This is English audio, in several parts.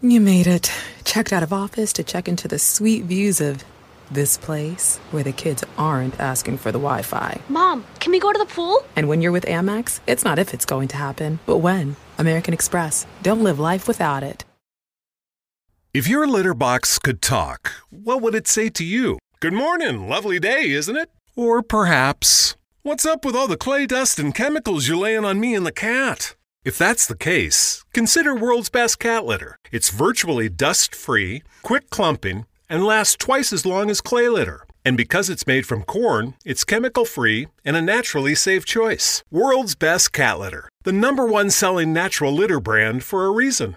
You made it. Checked out of office to check into the sweet views of this place where the kids aren't asking for the Wi Fi. Mom, can we go to the pool? And when you're with Amex, it's not if it's going to happen, but when. American Express. Don't live life without it. If your litter box could talk, what would it say to you? Good morning, lovely day, isn't it? Or perhaps, what's up with all the clay dust and chemicals you're laying on me and the cat? If that's the case, consider World's Best Cat Litter. It's virtually dust free, quick clumping, and lasts twice as long as clay litter. And because it's made from corn, it's chemical free and a naturally safe choice. World's Best Cat Litter, the number one selling natural litter brand for a reason.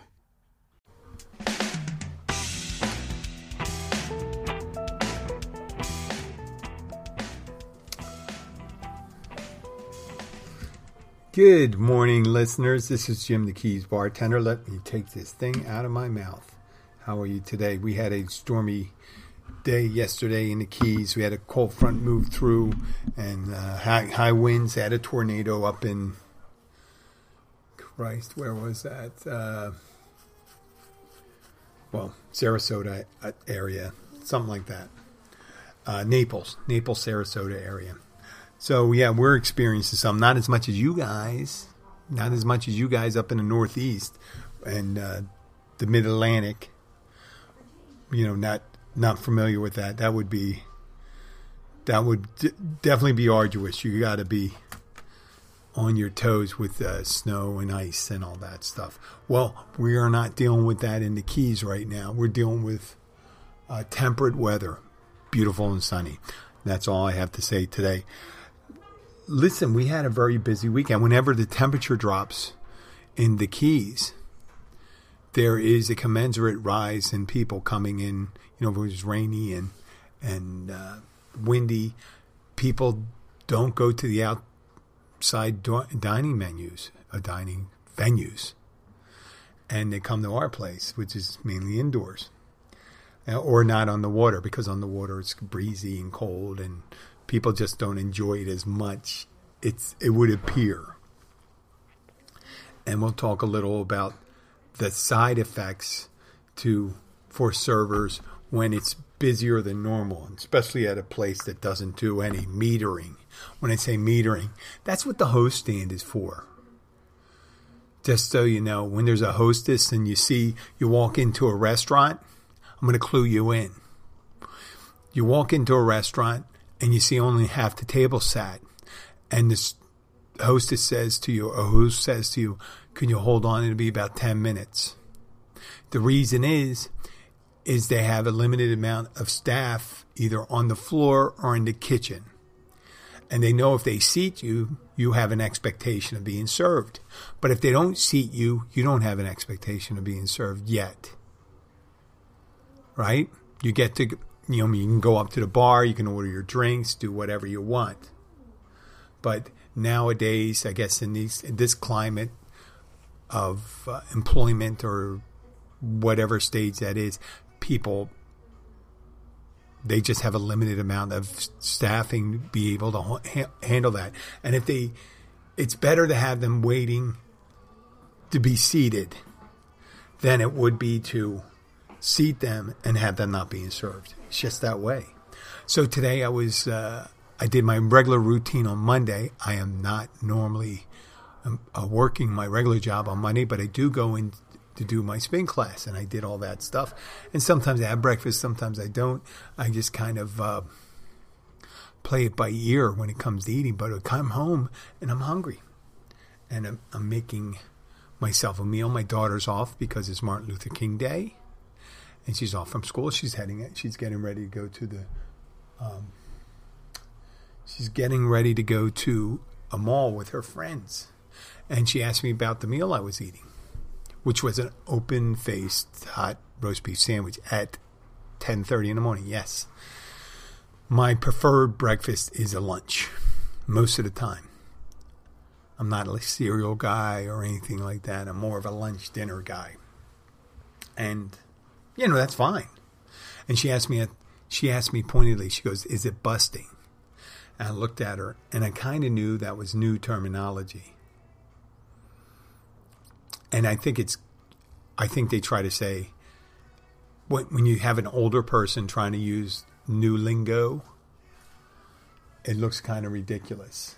Good morning, listeners. This is Jim the Keys bartender. Let me take this thing out of my mouth. How are you today? We had a stormy day yesterday in the Keys. We had a cold front move through and uh, high, high winds. Had a tornado up in Christ. Where was that? Uh, well, Sarasota area, something like that. Uh, Naples, Naples, Sarasota area. So yeah, we're experiencing some, not as much as you guys, not as much as you guys up in the Northeast and uh, the Mid Atlantic. You know, not not familiar with that. That would be that would d- definitely be arduous. You got to be on your toes with uh, snow and ice and all that stuff. Well, we are not dealing with that in the Keys right now. We're dealing with uh, temperate weather, beautiful and sunny. That's all I have to say today listen, we had a very busy weekend. Whenever the temperature drops in the Keys, there is a commensurate rise in people coming in. You know, if it was rainy and and uh, windy, people don't go to the outside dining menus, uh, dining venues, and they come to our place, which is mainly indoors, uh, or not on the water because on the water it's breezy and cold and people just don't enjoy it as much. It's it would appear. And we'll talk a little about the side effects to for servers when it's busier than normal, especially at a place that doesn't do any metering. When I say metering, that's what the host stand is for. Just so you know, when there's a hostess and you see you walk into a restaurant, I'm going to clue you in. You walk into a restaurant and you see only half the table sat, and the hostess says to you, or who says to you, can you hold on? It'll be about 10 minutes. The reason is, is they have a limited amount of staff either on the floor or in the kitchen. And they know if they seat you, you have an expectation of being served. But if they don't seat you, you don't have an expectation of being served yet. Right? You get to you know, you can go up to the bar, you can order your drinks, do whatever you want. But nowadays, I guess in these in this climate of uh, employment or whatever stage that is, people they just have a limited amount of staffing to be able to ha- handle that. And if they, it's better to have them waiting to be seated than it would be to seat them and have them not being served. It's just that way. So today I was, uh, I did my regular routine on Monday. I am not normally um, uh, working my regular job on Monday, but I do go in to do my spin class and I did all that stuff. And sometimes I have breakfast, sometimes I don't. I just kind of, uh, play it by ear when it comes to eating, but I come home and I'm hungry and I'm, I'm making myself a meal. My daughter's off because it's Martin Luther King Day and she's off from school. She's heading. She's getting ready to go to the. Um, she's getting ready to go to a mall with her friends, and she asked me about the meal I was eating, which was an open-faced hot roast beef sandwich at ten thirty in the morning. Yes, my preferred breakfast is a lunch, most of the time. I'm not a cereal guy or anything like that. I'm more of a lunch dinner guy. And you know, that's fine. And she asked me, she asked me pointedly, she goes, is it busting? And I looked at her and I kind of knew that was new terminology. And I think it's, I think they try to say when you have an older person trying to use new lingo, it looks kind of ridiculous.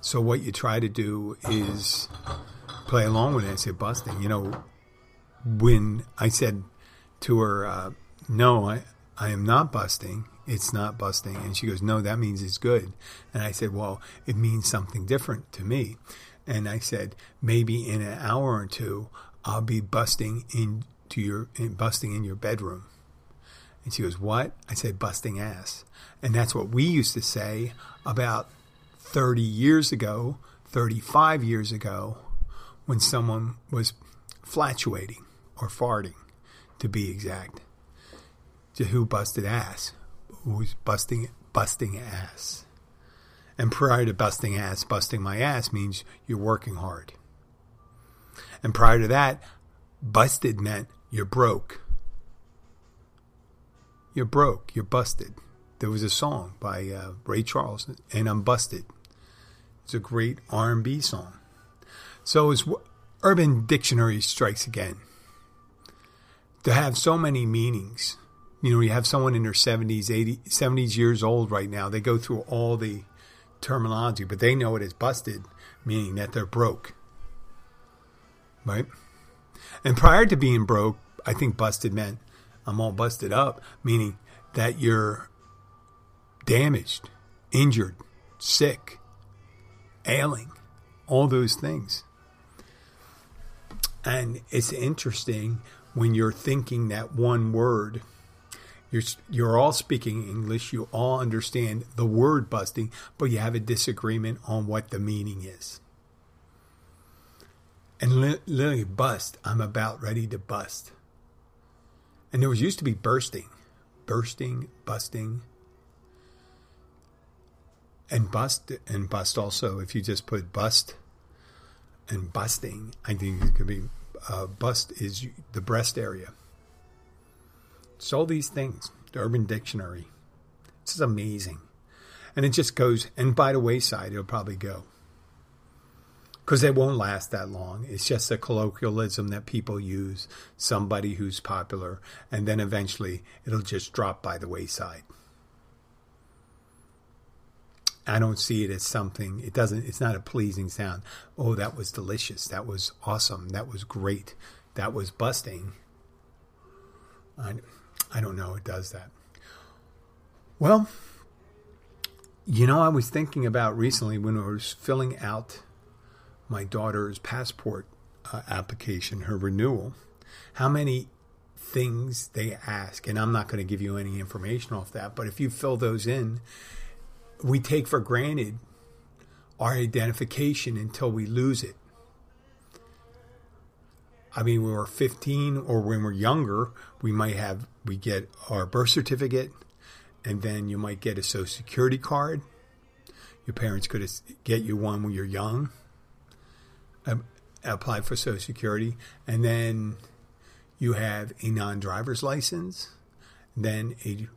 So what you try to do is play along with it and say busting. You know, when I said to her, uh, "No, I I am not busting. It's not busting," and she goes, "No, that means it's good." And I said, "Well, it means something different to me." And I said, "Maybe in an hour or two, I'll be busting into your in, busting in your bedroom." And she goes, What? I said, busting ass. And that's what we used to say about 30 years ago, 35 years ago, when someone was flatuating or farting, to be exact. To who busted ass? Who's busting busting ass? And prior to busting ass, busting my ass means you're working hard. And prior to that, busted meant you're broke. You're broke. You're busted. There was a song by uh, Ray Charles, and I'm busted. It's a great R&B song. So as Urban Dictionary strikes again, to have so many meanings. You know, you have someone in their 70s, 80, 70s years old right now. They go through all the terminology, but they know it is busted, meaning that they're broke. Right? And prior to being broke, I think busted meant I'm all busted up, meaning that you're damaged, injured, sick, ailing, all those things. And it's interesting when you're thinking that one word. You're, you're all speaking English. You all understand the word busting, but you have a disagreement on what the meaning is. And literally, bust, I'm about ready to bust. And there was used to be bursting, bursting, busting, and bust, and bust also. If you just put bust and busting, I think it could be uh, bust is the breast area. So all these things, the Urban Dictionary, this is amazing, and it just goes. And by the wayside, it'll probably go because it won't last that long. It's just a colloquialism that people use, somebody who's popular, and then eventually it'll just drop by the wayside. I don't see it as something. It doesn't. It's not a pleasing sound. Oh, that was delicious. That was awesome. That was great. That was busting. I, I don't know. It does that. Well, you know, I was thinking about recently when I was filling out my daughter's passport uh, application, her renewal, how many things they ask. And I'm not going to give you any information off that, but if you fill those in, we take for granted our identification until we lose it. I mean, when we're 15 or when we're younger, we might have, we get our birth certificate and then you might get a social security card. Your parents could get you one when you're young um, apply for Social Security, and then you have a non driver's license, then a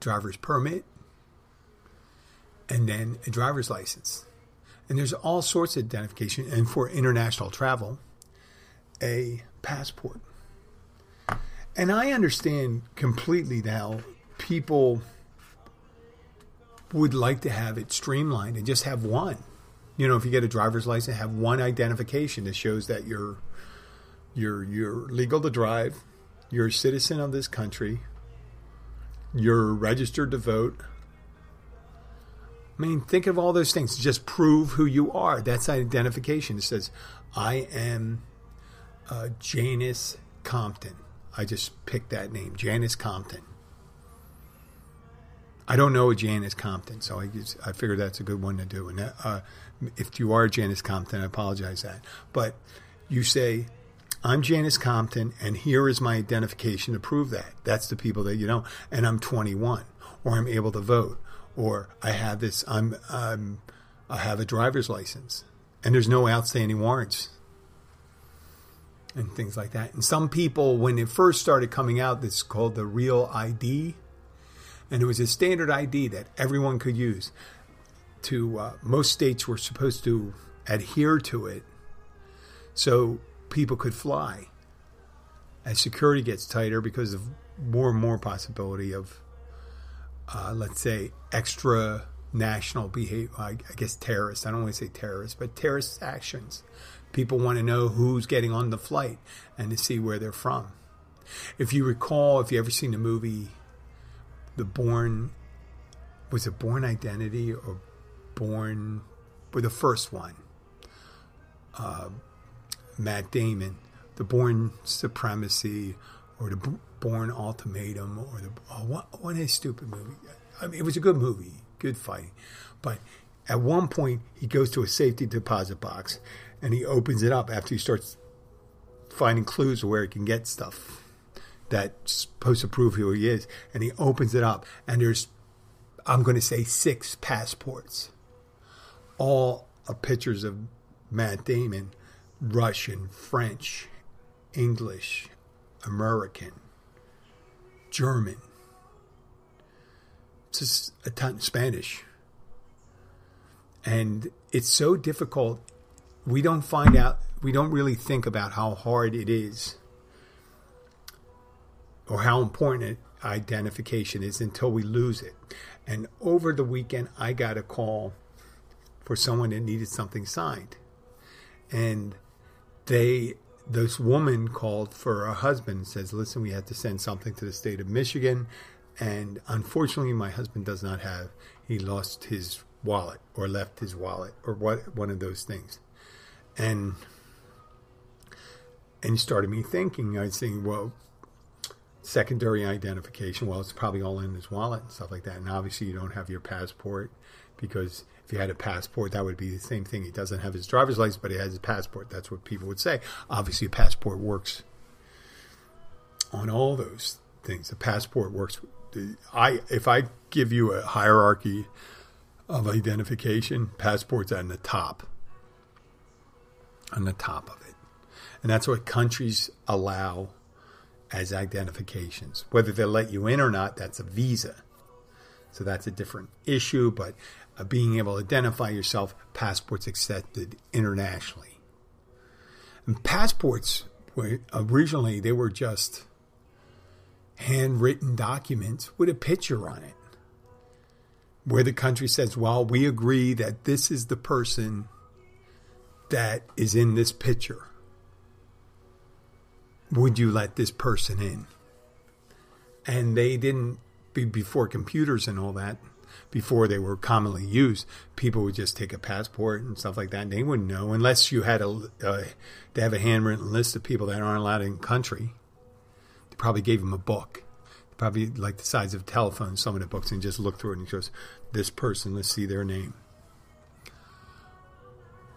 driver's permit, and then a driver's license. And there's all sorts of identification, and for international travel, a passport. And I understand completely now people would like to have it streamlined and just have one you know, if you get a driver's license, have one identification that shows that you're you're you're legal to drive, you're a citizen of this country, you're registered to vote. I mean, think of all those things. Just prove who you are. That's identification. It says, "I am uh, Janice Compton." I just picked that name, Janice Compton. I don't know a Janice Compton, so I, I figured that's a good one to do. And uh, if you are Janice Compton, I apologize that. But you say, I'm Janice Compton, and here is my identification to prove that. That's the people that you know. And I'm 21, or I'm able to vote, or I have this. I'm, I'm I have a driver's license, and there's no outstanding warrants, and things like that. And some people, when it first started coming out, this is called the Real ID, and it was a standard ID that everyone could use to uh, most states were supposed to adhere to it so people could fly. as security gets tighter because of more and more possibility of, uh, let's say, extra national behavior, I guess terrorists, I don't want to say terrorists, but terrorist actions. People want to know who's getting on the flight and to see where they're from. If you recall, if you ever seen the movie, The Bourne, was it Bourne Identity or Bourne, or the first one? Uh, Matt Damon, The Bourne Supremacy, or The Bourne Ultimatum, or the oh, what, what a stupid movie. I mean, it was a good movie, good fighting, but at one point he goes to a safety deposit box and he opens it up after he starts finding clues where he can get stuff that's supposed to prove who he is. And he opens it up, and there's, I'm going to say, six passports. All pictures of Matt Damon, Russian, French, English, American, German, just a ton Spanish. And it's so difficult. We don't find out, we don't really think about how hard it is or how important identification is until we lose it. And over the weekend, I got a call for someone that needed something signed. And they, this woman called for her husband, says, Listen, we have to send something to the state of Michigan. And unfortunately, my husband does not have, he lost his wallet or left his wallet or what, one of those things. And, and started me thinking, I was saying, well, secondary identification. Well, it's probably all in his wallet and stuff like that. And obviously, you don't have your passport because if you had a passport, that would be the same thing. He doesn't have his driver's license, but he has his passport. That's what people would say. Obviously, a passport works on all those things. A passport works. I if I give you a hierarchy of identification, passports on the top. On the top of it, and that's what countries allow as identifications. Whether they let you in or not, that's a visa. So that's a different issue, but uh, being able to identify yourself, passports accepted internationally. And passports were originally they were just handwritten documents with a picture on it. Where the country says, well, we agree that this is the person that is in this picture would you let this person in? And they didn't, be before computers and all that, before they were commonly used, people would just take a passport and stuff like that. And they wouldn't know unless you had a, uh, they have a handwritten list of people that aren't allowed in the country. They probably gave them a book, probably like the size of a telephone, some of the books, and just look through it and it goes, this person, let's see their name.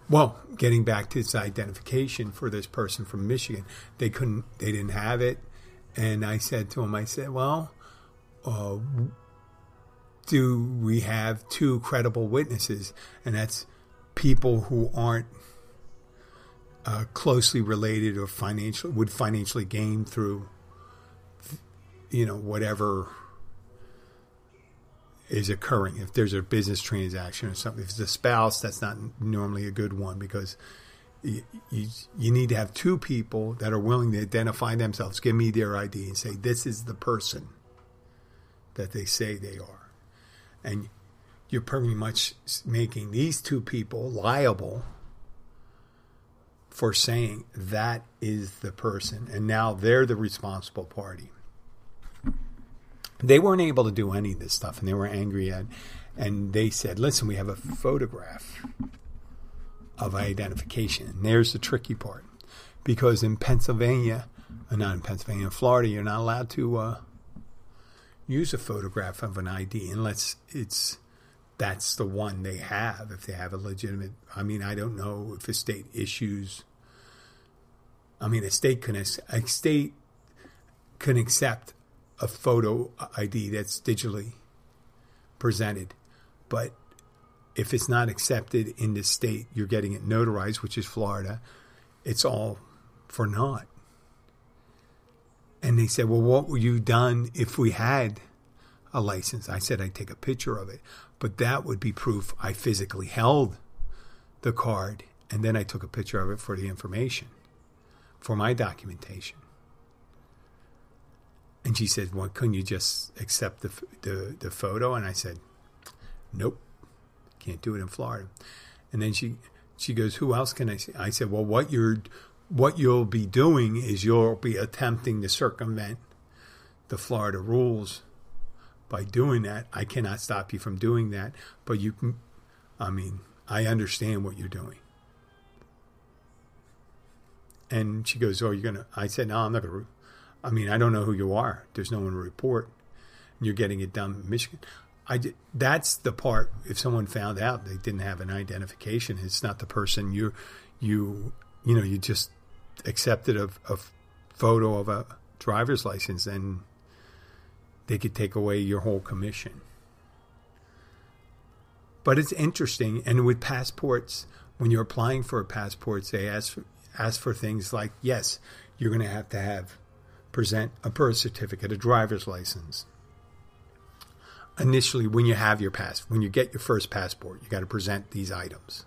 Well, getting back to its identification for this person from Michigan, they couldn't, they didn't have it, and I said to him, I said, well, uh, do we have two credible witnesses, and that's people who aren't uh, closely related or financial would financially gain through, you know, whatever is occurring. If there's a business transaction or something, if it's a spouse, that's not normally a good one because you, you, you, need to have two people that are willing to identify themselves, give me their ID, and say, this is the person that they say they are. And you're pretty much making these two people liable for saying that is the person. And now they're the responsible party. They weren't able to do any of this stuff, and they were angry at. And they said, "Listen, we have a photograph of identification." And there's the tricky part, because in Pennsylvania, uh, not in Pennsylvania, in Florida, you're not allowed to uh, use a photograph of an ID unless it's that's the one they have. If they have a legitimate, I mean, I don't know if a state issues. I mean, a state can a state can accept a photo ID that's digitally presented. But if it's not accepted in this state, you're getting it notarized, which is Florida, it's all for naught. And they said, Well, what would you done if we had a license? I said I'd take a picture of it, but that would be proof I physically held the card and then I took a picture of it for the information, for my documentation. And she said, "Well, couldn't you just accept the the, the photo?" And I said, "Nope, can't do it in Florida." And then she she goes, "Who else can I see?" I said, "Well, what you're what you'll be doing is you'll be attempting to circumvent the Florida rules by doing that. I cannot stop you from doing that, but you can. I mean, I understand what you're doing." And she goes, "Oh, you're gonna?" I said, "No, I'm not gonna." I mean, I don't know who you are. There's no one to report. You're getting it done in Michigan. I that's the part. If someone found out they didn't have an identification, it's not the person you you you know you just accepted a, a photo of a driver's license, and they could take away your whole commission. But it's interesting, and with passports, when you're applying for a passport, they ask ask for things like yes, you're going to have to have present a birth certificate, a driver's license. Initially, when you have your pass, when you get your first passport, you got to present these items.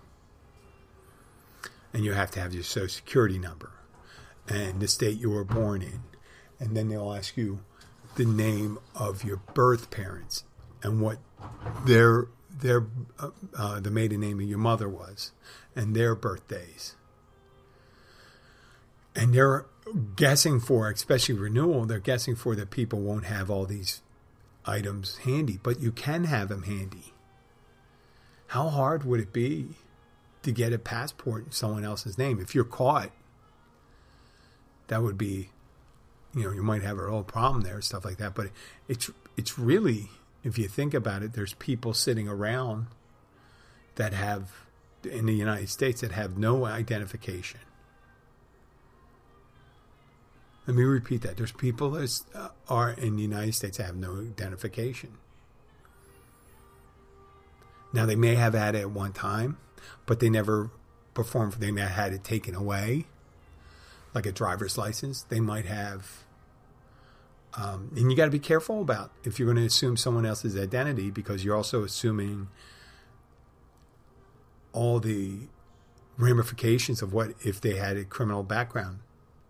And you have to have your social security number and the state you were born in. And then they'll ask you the name of your birth parents and what their their uh, uh, the maiden name of your mother was and their birthdays. And they're guessing for, especially renewal, they're guessing for that people won't have all these items handy, but you can have them handy. How hard would it be to get a passport in someone else's name? If you're caught, that would be, you know, you might have a real problem there, stuff like that. But it's it's really, if you think about it, there's people sitting around that have in the United States that have no identification let me repeat that. There's people that uh, are in the United States that have no identification. Now, they may have had it at one time, but they never performed. They may have had it taken away, like a driver's license. They might have. Um, and you got to be careful about if you're going to assume someone else's identity because you're also assuming all the ramifications of what if they had a criminal background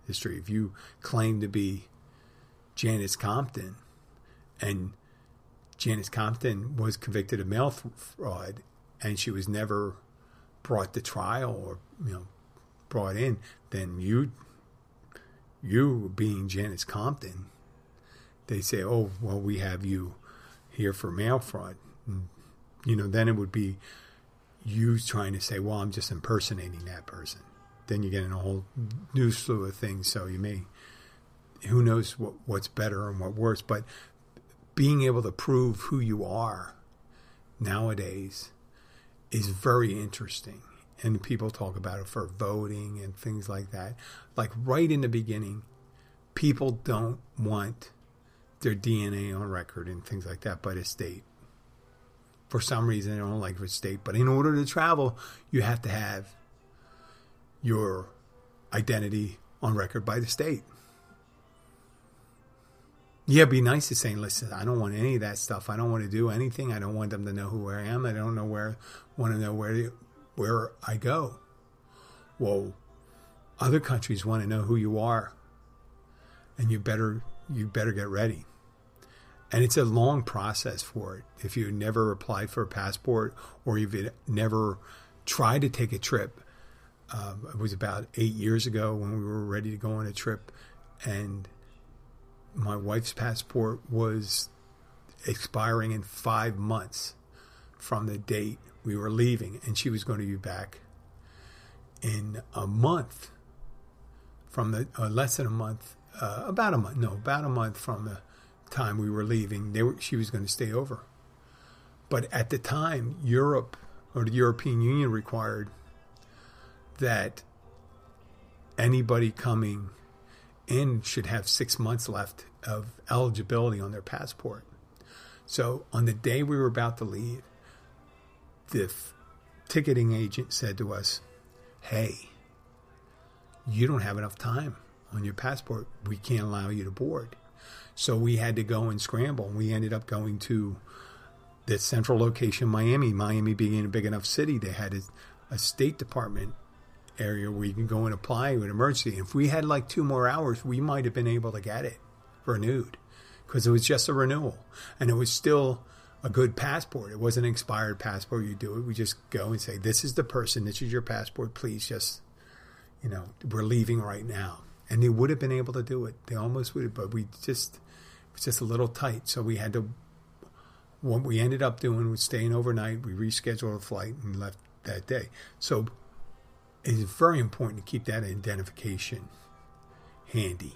history. If you claim to be Janice Compton and Janice Compton was convicted of mail fraud and she was never brought to trial or you know brought in, then you you being Janice Compton, they say, oh well, we have you here for mail fraud. And, you know, then it would be you trying to say, well, I'm just impersonating that person then you get in a whole new slew of things. So you may, who knows what, what's better and what worse, but being able to prove who you are nowadays is very interesting. And people talk about it for voting and things like that. Like right in the beginning, people don't want their DNA on record and things like that by the state. For some reason, they don't like the state. But in order to travel, you have to have your identity on record by the state. Yeah, be nice to say, listen, I don't want any of that stuff. I don't want to do anything. I don't want them to know who I am. I don't know where want to know where where I go. Well, other countries want to know who you are. And you better you better get ready. And it's a long process for it. If you never applied for a passport or you've never tried to take a trip, um, it was about eight years ago when we were ready to go on a trip, and my wife's passport was expiring in five months from the date we were leaving, and she was going to be back in a month from the uh, less than a month, uh, about a month, no, about a month from the time we were leaving. They were, she was going to stay over, but at the time, Europe or the European Union required that anybody coming in should have six months left of eligibility on their passport. So on the day we were about to leave, the f- ticketing agent said to us, Hey, you don't have enough time on your passport. We can't allow you to board. So we had to go and scramble. We ended up going to the central location, Miami. Miami being a big enough city, they had a, a State Department area where you can go and apply an emergency. If we had like two more hours, we might have been able to get it renewed. because it was just a renewal and it was still a good passport. It wasn't an expired passport. You do it. We just go and say, "This is the person. This is your passport. Please just, you know, we're leaving right now." And they would have been able to do it. They almost would have, but we just it was just a little tight. So we had to. What we ended up doing was staying overnight. We rescheduled a flight and left that day. So it's very important to keep that identification handy.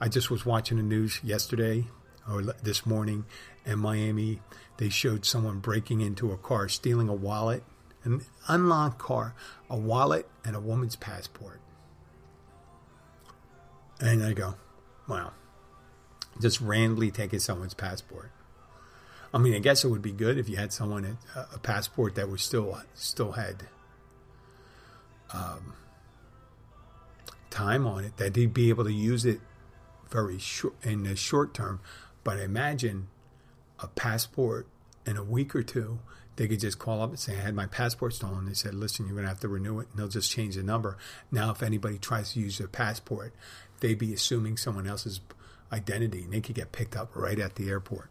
I just was watching the news yesterday or this morning in Miami. They showed someone breaking into a car, stealing a wallet, an unlocked car, a wallet, and a woman's passport. And I go, wow, just randomly taking someone's passport. I mean, I guess it would be good if you had someone uh, a passport that was still still had um, time on it that they'd be able to use it very short in the short term. But imagine a passport in a week or two. They could just call up and say, I had my passport stolen. They said, listen, you're going to have to renew it. And they'll just change the number. Now, if anybody tries to use their passport, they'd be assuming someone else's identity and they could get picked up right at the airport.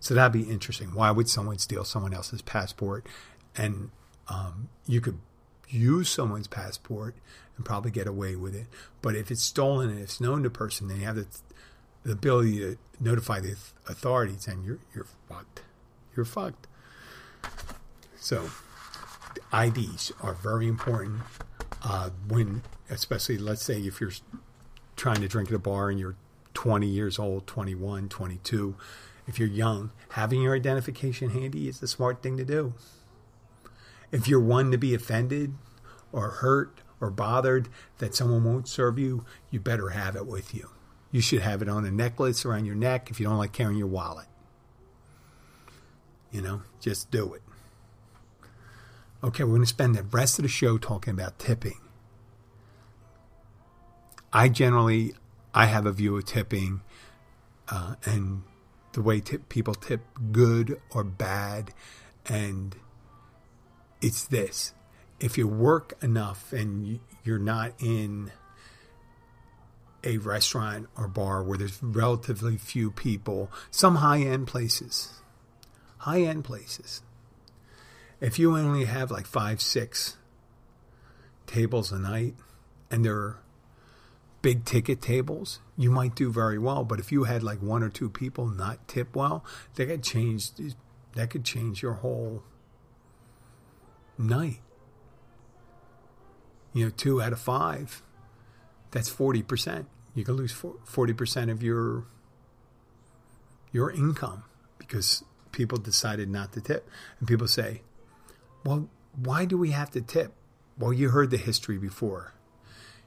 So that'd be interesting. Why would someone steal someone else's passport? And um, you could use someone's passport and probably get away with it. But if it's stolen and it's known to person, then you have the, the ability to notify the authorities, and you're you're fucked. You're fucked. So, IDs are very important uh, when, especially, let's say if you're trying to drink at a bar and you're 20 years old, 21, 22. If you're young, having your identification handy is the smart thing to do. If you're one to be offended or hurt or bothered that someone won't serve you, you better have it with you. You should have it on a necklace around your neck if you don't like carrying your wallet. You know, just do it. Okay, we're going to spend the rest of the show talking about tipping. I generally I have a view of tipping uh, and the way tip, people tip good or bad, and it's this: if you work enough and you're not in a restaurant or bar where there's relatively few people, some high end places, high end places. If you only have like five, six tables a night and they're big ticket tables, you might do very well. But if you had like one or two people not tip well, that could change that could change your whole night. You know, two out of five, that's forty percent you can lose 40% of your your income because people decided not to tip. And people say, well, why do we have to tip? Well, you heard the history before.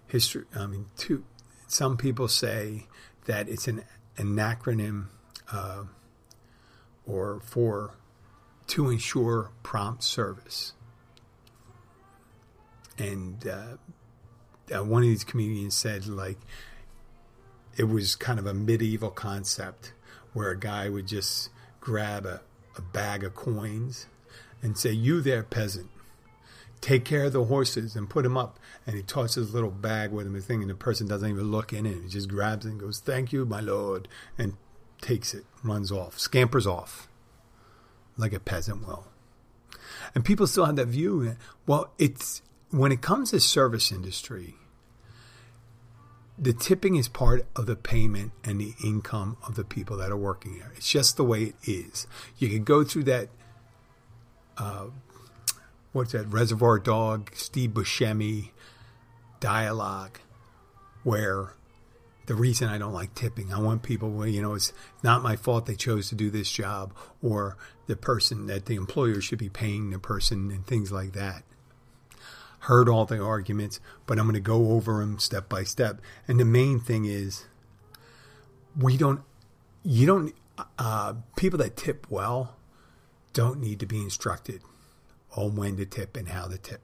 History, I mean, two, some people say that it's an, an acronym uh, or for to ensure prompt service. And uh, uh, one of these comedians said, like, it was kind of a medieval concept where a guy would just grab a, a bag of coins and say, You there, peasant, take care of the horses and put them up. And he tosses a little bag with him, a thing, and the person doesn't even look in it. He just grabs it and goes, Thank you, my lord, and takes it, runs off, scampers off like a peasant will. And people still have that view. Well, it's when it comes to service industry, the tipping is part of the payment and the income of the people that are working there. It's just the way it is. You can go through that. Uh, what's that? Reservoir Dog, Steve Buscemi dialogue, where the reason I don't like tipping, I want people where you know it's not my fault they chose to do this job, or the person that the employer should be paying the person, and things like that heard all the arguments, but I'm going to go over them step by step. And the main thing is, we don't, you don't, uh, people that tip well don't need to be instructed on when to tip and how to tip.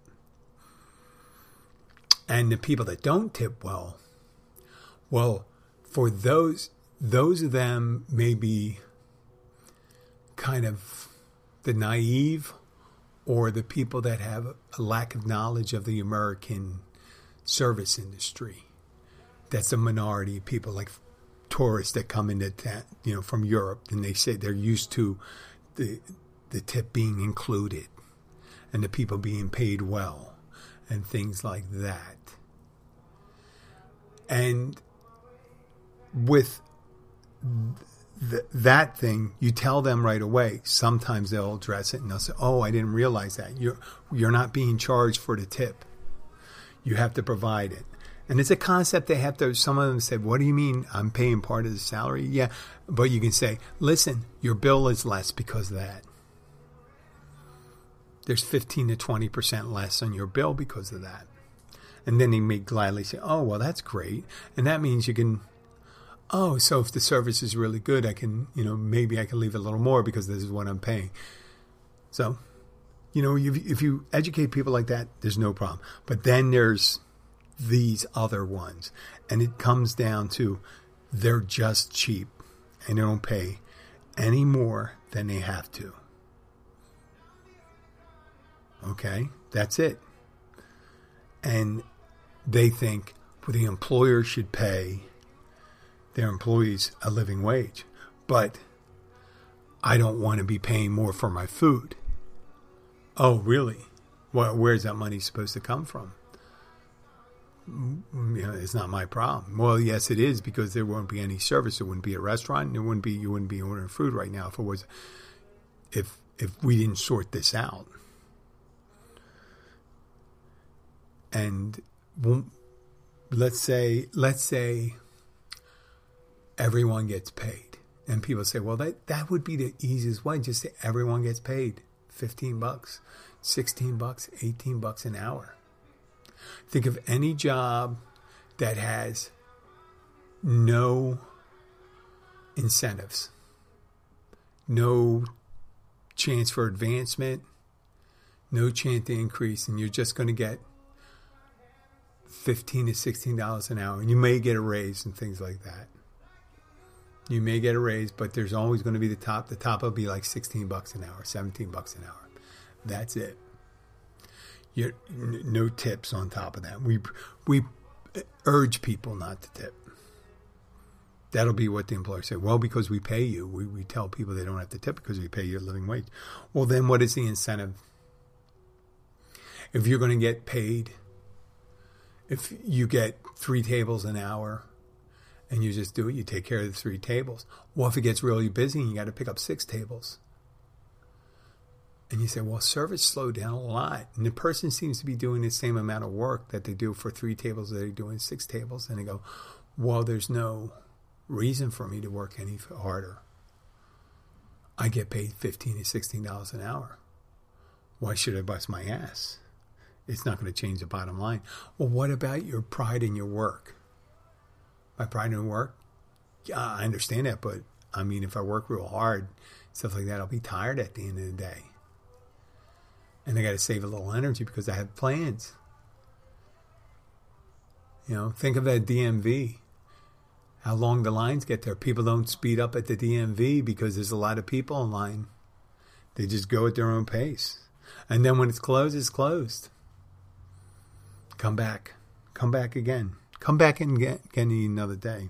And the people that don't tip well, well, for those, those of them may be kind of the naive or the people that have a lack of knowledge of the American service industry. That's a minority of people, like tourists that come into town, you know, from Europe, and they say they're used to the the tip being included and the people being paid well and things like that. And with th- that thing, you tell them right away. Sometimes they'll address it and they'll say, "Oh, I didn't realize that. You're you're not being charged for the tip. You have to provide it." And it's a concept they have to. Some of them said, "What do you mean? I'm paying part of the salary?" Yeah, but you can say, "Listen, your bill is less because of that." There's 15 to 20 percent less on your bill because of that. And then they may gladly say, "Oh, well, that's great," and that means you can oh, so if the service is really good, I can, you know, maybe I can leave a little more because this is what I'm paying. So, you know, if you educate people like that, there's no problem. But then there's these other ones, and it comes down to they're just cheap and they don't pay any more than they have to. Okay, that's it. And they think well, the employer should pay their employees a living wage. But I don't want to be paying more for my food. Oh, really? Well, where's that money supposed to come from? Mm, you know, it's not my problem. Well, yes, it is because there won't be any service. It wouldn't be a restaurant. It wouldn't be you wouldn't be ordering food right now if it was if if we didn't sort this out. And let's say let's say everyone gets paid. And people say, well, that, that would be the easiest way. Just say everyone gets paid 15 bucks, 16 bucks, 18 bucks an hour. Think of any job that has no incentives, no chance for advancement, no chance to increase, and you're just going to get 15 to 16 dollars an hour and you may get a raise and things like that you may get a raise, but there's always going to be the top. The top will be like 16 bucks an hour, 17 bucks an hour. That's it. You're, no tips on top of that. We we urge people not to tip. That'll be what the employer say. Well, because we pay you, we, we tell people they don't have to tip because we pay you a living wage. Well, then what is the incentive? If you're going to get paid, if you get three tables an hour, and you just do it. You take care of the three tables. Well, if it gets really busy and you got to pick up six tables, and you say, well, service slowed down a lot, and the person seems to be doing the same amount of work that they do for three tables that they do in six tables, and they go, well, there's no reason for me to work any harder. I get paid fifteen to sixteen dollars an hour. Why should I bust my ass? It's not going to change the bottom line. Well, what about your pride in your work? My pride in work. Yeah, I understand that, but I mean, if I work real hard, stuff like that, I'll be tired at the end of the day. And I got to save a little energy because I have plans. You know, think of that DMV. How long the lines get there. People don't speed up at the DMV because there's a lot of people in line. They just go at their own pace. And then when it's closed, it's closed. Come back. Come back again. Come back and get, get any another day.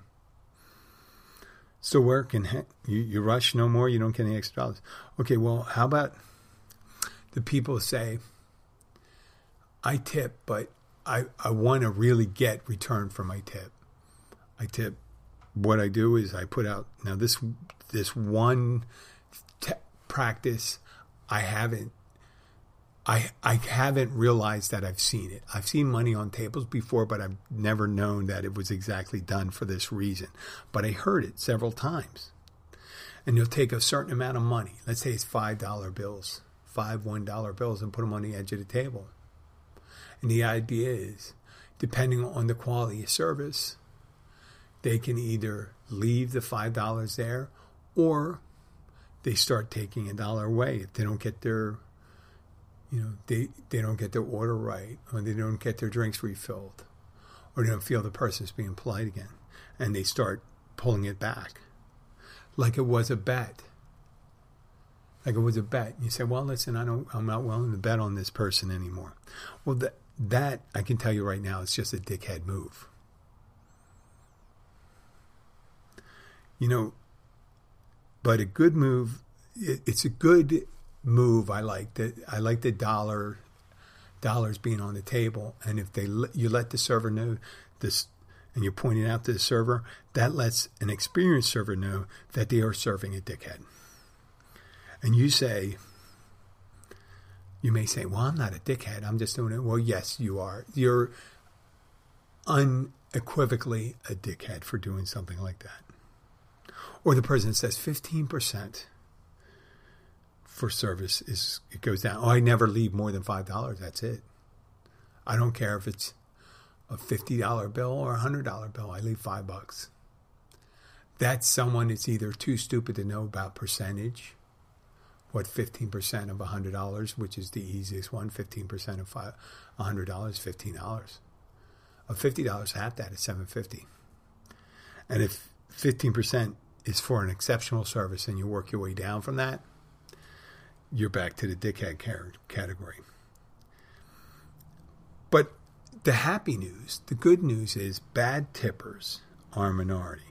Still work and you, you rush no more, you don't get any extra dollars. Okay, well, how about the people say, I tip, but I, I want to really get return for my tip. I tip. What I do is I put out now this this one practice I haven't I I haven't realized that I've seen it. I've seen money on tables before, but I've never known that it was exactly done for this reason. But I heard it several times. And you'll take a certain amount of money, let's say it's five dollar bills, five one dollar bills, and put them on the edge of the table. And the idea is, depending on the quality of service, they can either leave the five dollars there, or they start taking a dollar away if they don't get their you know, they, they don't get their order right, or they don't get their drinks refilled, or they don't feel the person's being polite again, and they start pulling it back, like it was a bet. Like it was a bet. You say, "Well, listen, I don't, I'm not willing to bet on this person anymore." Well, that that I can tell you right now, it's just a dickhead move. You know, but a good move, it, it's a good move. I like that. I like the dollar dollars being on the table, and if they you let the server know this, and you're pointing out to the server, that lets an experienced server know that they are serving a dickhead. And you say, you may say, "Well, I'm not a dickhead. I'm just doing it." Well, yes, you are. You're unequivocally a dickhead for doing something like that. Or the person says 15% for service is it goes down. Oh, I never leave more than five dollars. That's it. I don't care if it's a fifty dollar bill or a hundred dollar bill. I leave five bucks. That's someone that's either too stupid to know about percentage, what fifteen percent of a hundred dollars, which is the easiest one. Fifteen percent of a hundred dollars, fifteen dollars. Of fifty dollars, half that is seven fifty. And if fifteen percent is for an exceptional service, and you work your way down from that you're back to the dickhead category. But the happy news, the good news is bad tippers are a minority.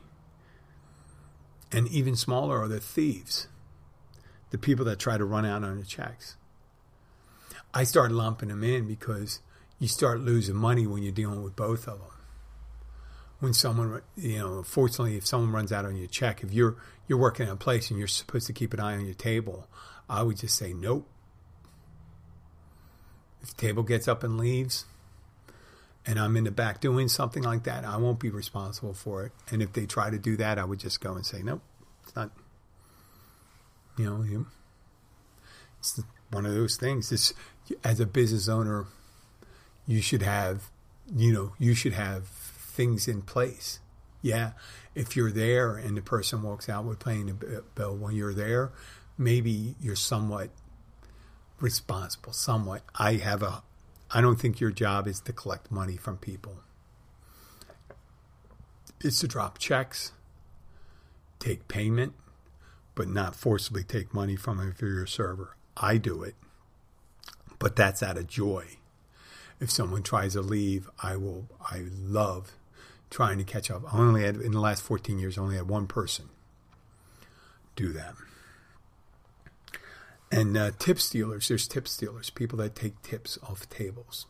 And even smaller are the thieves, the people that try to run out on the checks. I start lumping them in because you start losing money when you're dealing with both of them. When someone, you know, fortunately, if someone runs out on your check, if you're you're working at a place and you're supposed to keep an eye on your table, I would just say nope. If the table gets up and leaves, and I'm in the back doing something like that, I won't be responsible for it. And if they try to do that, I would just go and say, nope, it's not. You know, it's one of those things. It's, as a business owner, you should have, you know, you should have things in place. Yeah, if you're there and the person walks out with paying the bill when you're there, maybe you're somewhat responsible. Somewhat. I have a. I don't think your job is to collect money from people. It's to drop checks, take payment, but not forcibly take money from a your server. I do it, but that's out of joy. If someone tries to leave, I will. I love trying to catch up. I only had in the last 14 years, I only had one person do that. And uh, tip stealers, there's tip stealers, people that take tips off tables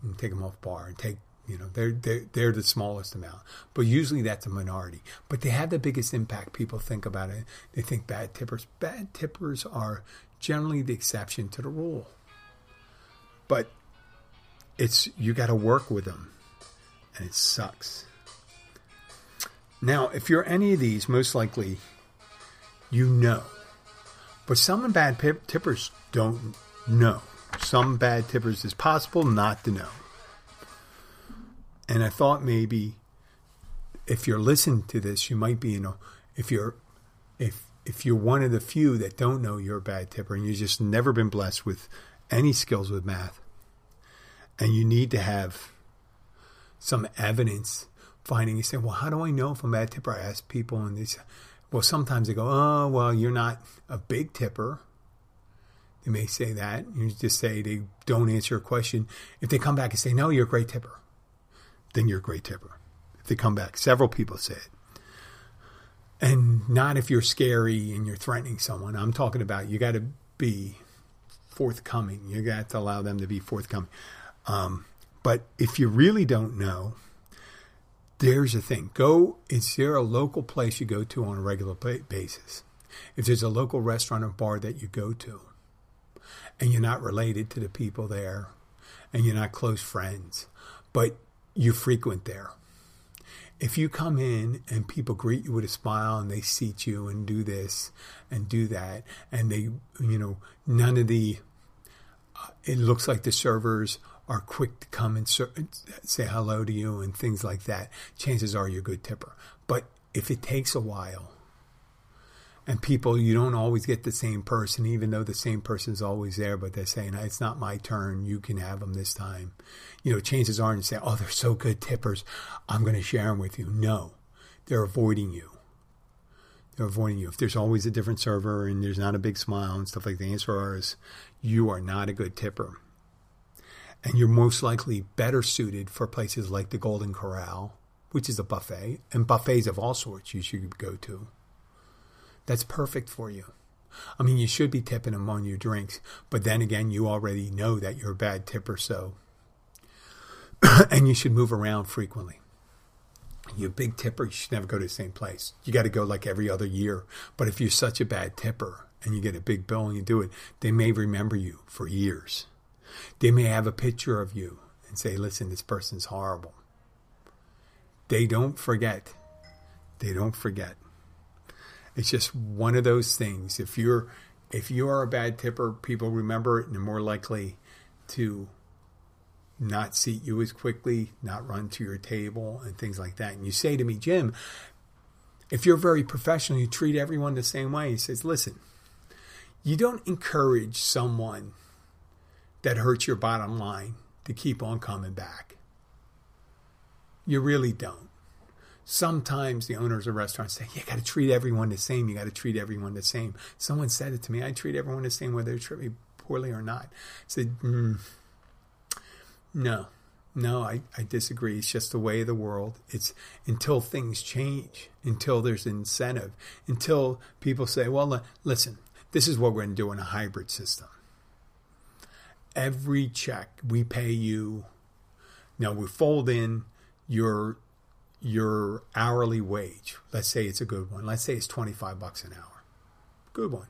and take them off bar and take, you know, they're, they're, they're the smallest amount. But usually that's a minority. But they have the biggest impact. People think about it. They think bad tippers. Bad tippers are generally the exception to the rule. But it's, you got to work with them. And it sucks. Now, if you're any of these, most likely you know but some bad tippers don't know. Some bad tippers is possible not to know. And I thought maybe if you're listening to this, you might be, you know, if you're if if you're one of the few that don't know you're a bad tipper and you've just never been blessed with any skills with math, and you need to have some evidence finding you say, well, how do I know if I'm a bad tipper? I ask people and they say, well, sometimes they go, oh, well, you're not a big tipper. They may say that. You just say they don't answer a question. If they come back and say, no, you're a great tipper, then you're a great tipper. If they come back, several people say it. And not if you're scary and you're threatening someone. I'm talking about you got to be forthcoming. You got to allow them to be forthcoming. Um, but if you really don't know, there's the thing. Go, is there a local place you go to on a regular basis? If there's a local restaurant or bar that you go to and you're not related to the people there and you're not close friends, but you frequent there. If you come in and people greet you with a smile and they seat you and do this and do that, and they, you know, none of the, uh, it looks like the servers are quick to come and say hello to you and things like that, chances are you're a good tipper. But if it takes a while, and people, you don't always get the same person, even though the same person's always there, but they're saying, it's not my turn, you can have them this time. You know, chances are, and say, oh, they're so good tippers, I'm going to share them with you. No, they're avoiding you. They're avoiding you. If there's always a different server and there's not a big smile and stuff like the answer is you are not a good tipper and you're most likely better suited for places like the Golden Corral which is a buffet, and buffets of all sorts you should go to. That's perfect for you. I mean, you should be tipping them on your drinks, but then again, you already know that you're a bad tipper, so. and you should move around frequently. You're a big tipper, you should never go to the same place. You got to go like every other year. But if you're such a bad tipper and you get a big bill and you do it, they may remember you for years. They may have a picture of you and say, listen, this person's horrible. They don't forget. They don't forget. It's just one of those things. If you're if you are a bad tipper, people remember it and are more likely to not seat you as quickly, not run to your table, and things like that. And you say to me, Jim, if you're very professional, you treat everyone the same way. He says, listen, you don't encourage someone that hurts your bottom line to keep on coming back. You really don't. Sometimes the owners of restaurants say, You got to treat everyone the same. You got to treat everyone the same. Someone said it to me. I treat everyone the same whether they treat me poorly or not. I said, mm, No, no, I, I disagree. It's just the way of the world. It's until things change, until there's incentive, until people say, Well, listen, this is what we're going to do in a hybrid system. Every check we pay you, now we fold in your your hourly wage. Let's say it's a good one. Let's say it's 25 bucks an hour. Good one.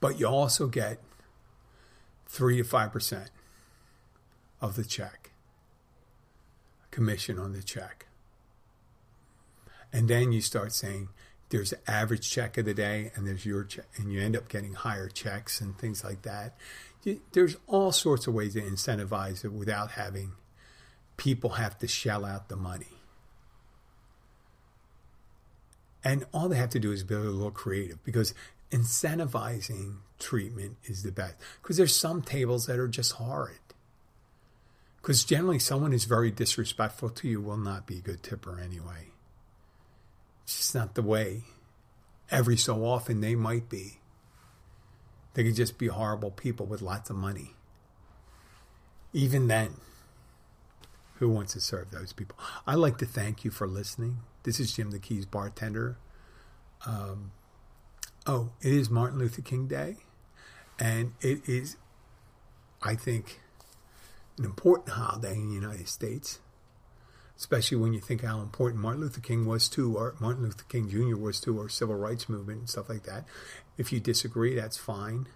But you also get 3 to 5% of the check. Commission on the check. And then you start saying there's an average check of the day and there's your check and you end up getting higher checks and things like that. There's all sorts of ways to incentivize it without having people have to shell out the money. And all they have to do is be a little creative because incentivizing treatment is the best. Because there's some tables that are just horrid. Because generally, someone who's very disrespectful to you will not be a good tipper anyway. It's just not the way. Every so often, they might be. They could just be horrible people with lots of money. Even then, who wants to serve those people? I'd like to thank you for listening. This is Jim the Keys bartender. Um, oh, it is Martin Luther King Day, and it is, I think, an important holiday in the United States, especially when you think how important Martin Luther King was to, or Martin Luther King Jr. was to our civil rights movement and stuff like that. If you disagree, that's fine.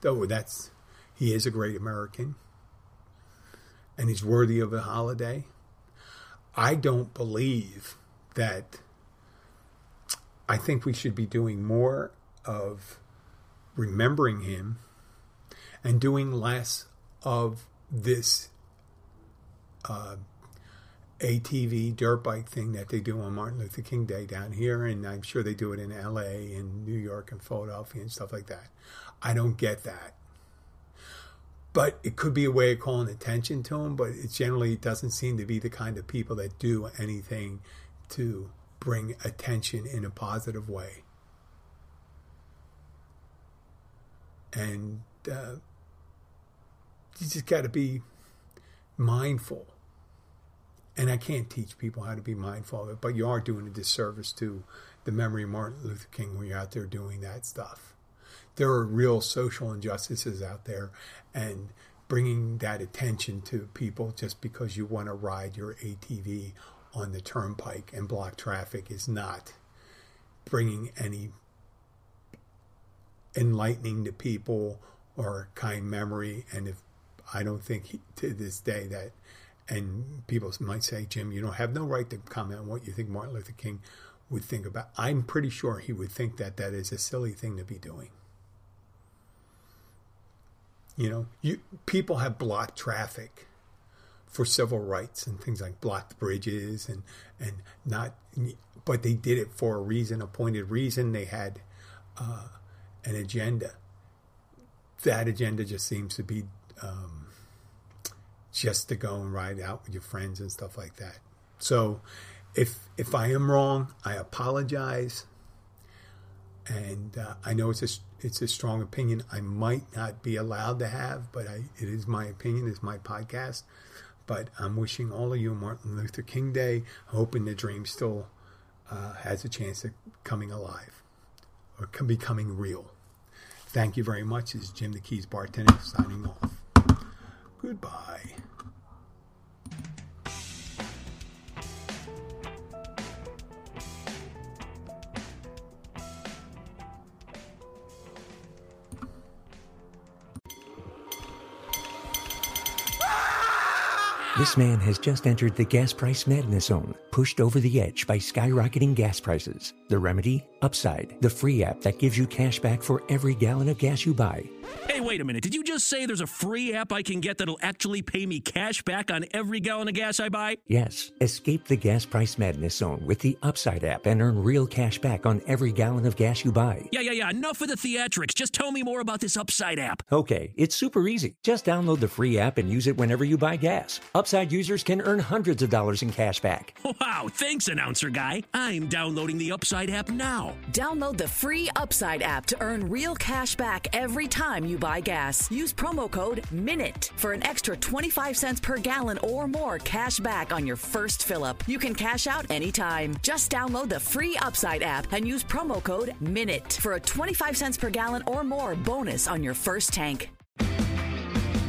Though that's he is a great American and he's worthy of a holiday. I don't believe that. I think we should be doing more of remembering him and doing less of this uh, ATV dirt bike thing that they do on Martin Luther King Day down here, and I'm sure they do it in LA and New York and Philadelphia and stuff like that. I don't get that but it could be a way of calling attention to them. But it generally doesn't seem to be the kind of people that do anything to bring attention in a positive way. And uh, you just got to be mindful. And I can't teach people how to be mindful of it, but you are doing a disservice to the memory of Martin Luther King when you're out there doing that stuff there are real social injustices out there, and bringing that attention to people just because you want to ride your ATV on the turnpike and block traffic is not bringing any enlightening to people or kind memory. And if I don't think he, to this day that, and people might say, Jim, you don't have no right to comment on what you think Martin Luther King would think about. I'm pretty sure he would think that that is a silly thing to be doing. You know, you people have blocked traffic for civil rights and things like blocked bridges and and not, but they did it for a reason, a pointed reason. They had uh, an agenda. That agenda just seems to be um, just to go and ride out with your friends and stuff like that. So, if if I am wrong, I apologize and uh, I know it's a it's a strong opinion I might not be allowed to have, but I, it is my opinion. It's my podcast. But I'm wishing all of you Martin Luther King Day, hoping the dream still uh, has a chance of coming alive or becoming real. Thank you very much. This is Jim the Keys bartender signing off. Goodbye. This man has just entered the gas price madness zone, pushed over the edge by skyrocketing gas prices. The remedy? Upside, the free app that gives you cash back for every gallon of gas you buy. Hey, wait a minute. Did you just say there's a free app I can get that'll actually pay me cash back on every gallon of gas I buy? Yes, escape the gas price madness zone with the Upside app and earn real cash back on every gallon of gas you buy. Yeah, yeah, yeah. Enough of the theatrics. Just tell me more about this Upside app. Okay, it's super easy. Just download the free app and use it whenever you buy gas. Upside users can earn hundreds of dollars in cash back. Wow, thanks, announcer guy. I'm downloading the Upside app now. Download the free Upside app to earn real cash back every time you buy gas. Use promo code MINUTE for an extra 25 cents per gallon or more cash back on your first fill up. You can cash out anytime. Just download the free Upside app and use promo code MINUTE for a 25 cents per gallon or more bonus on your first tank.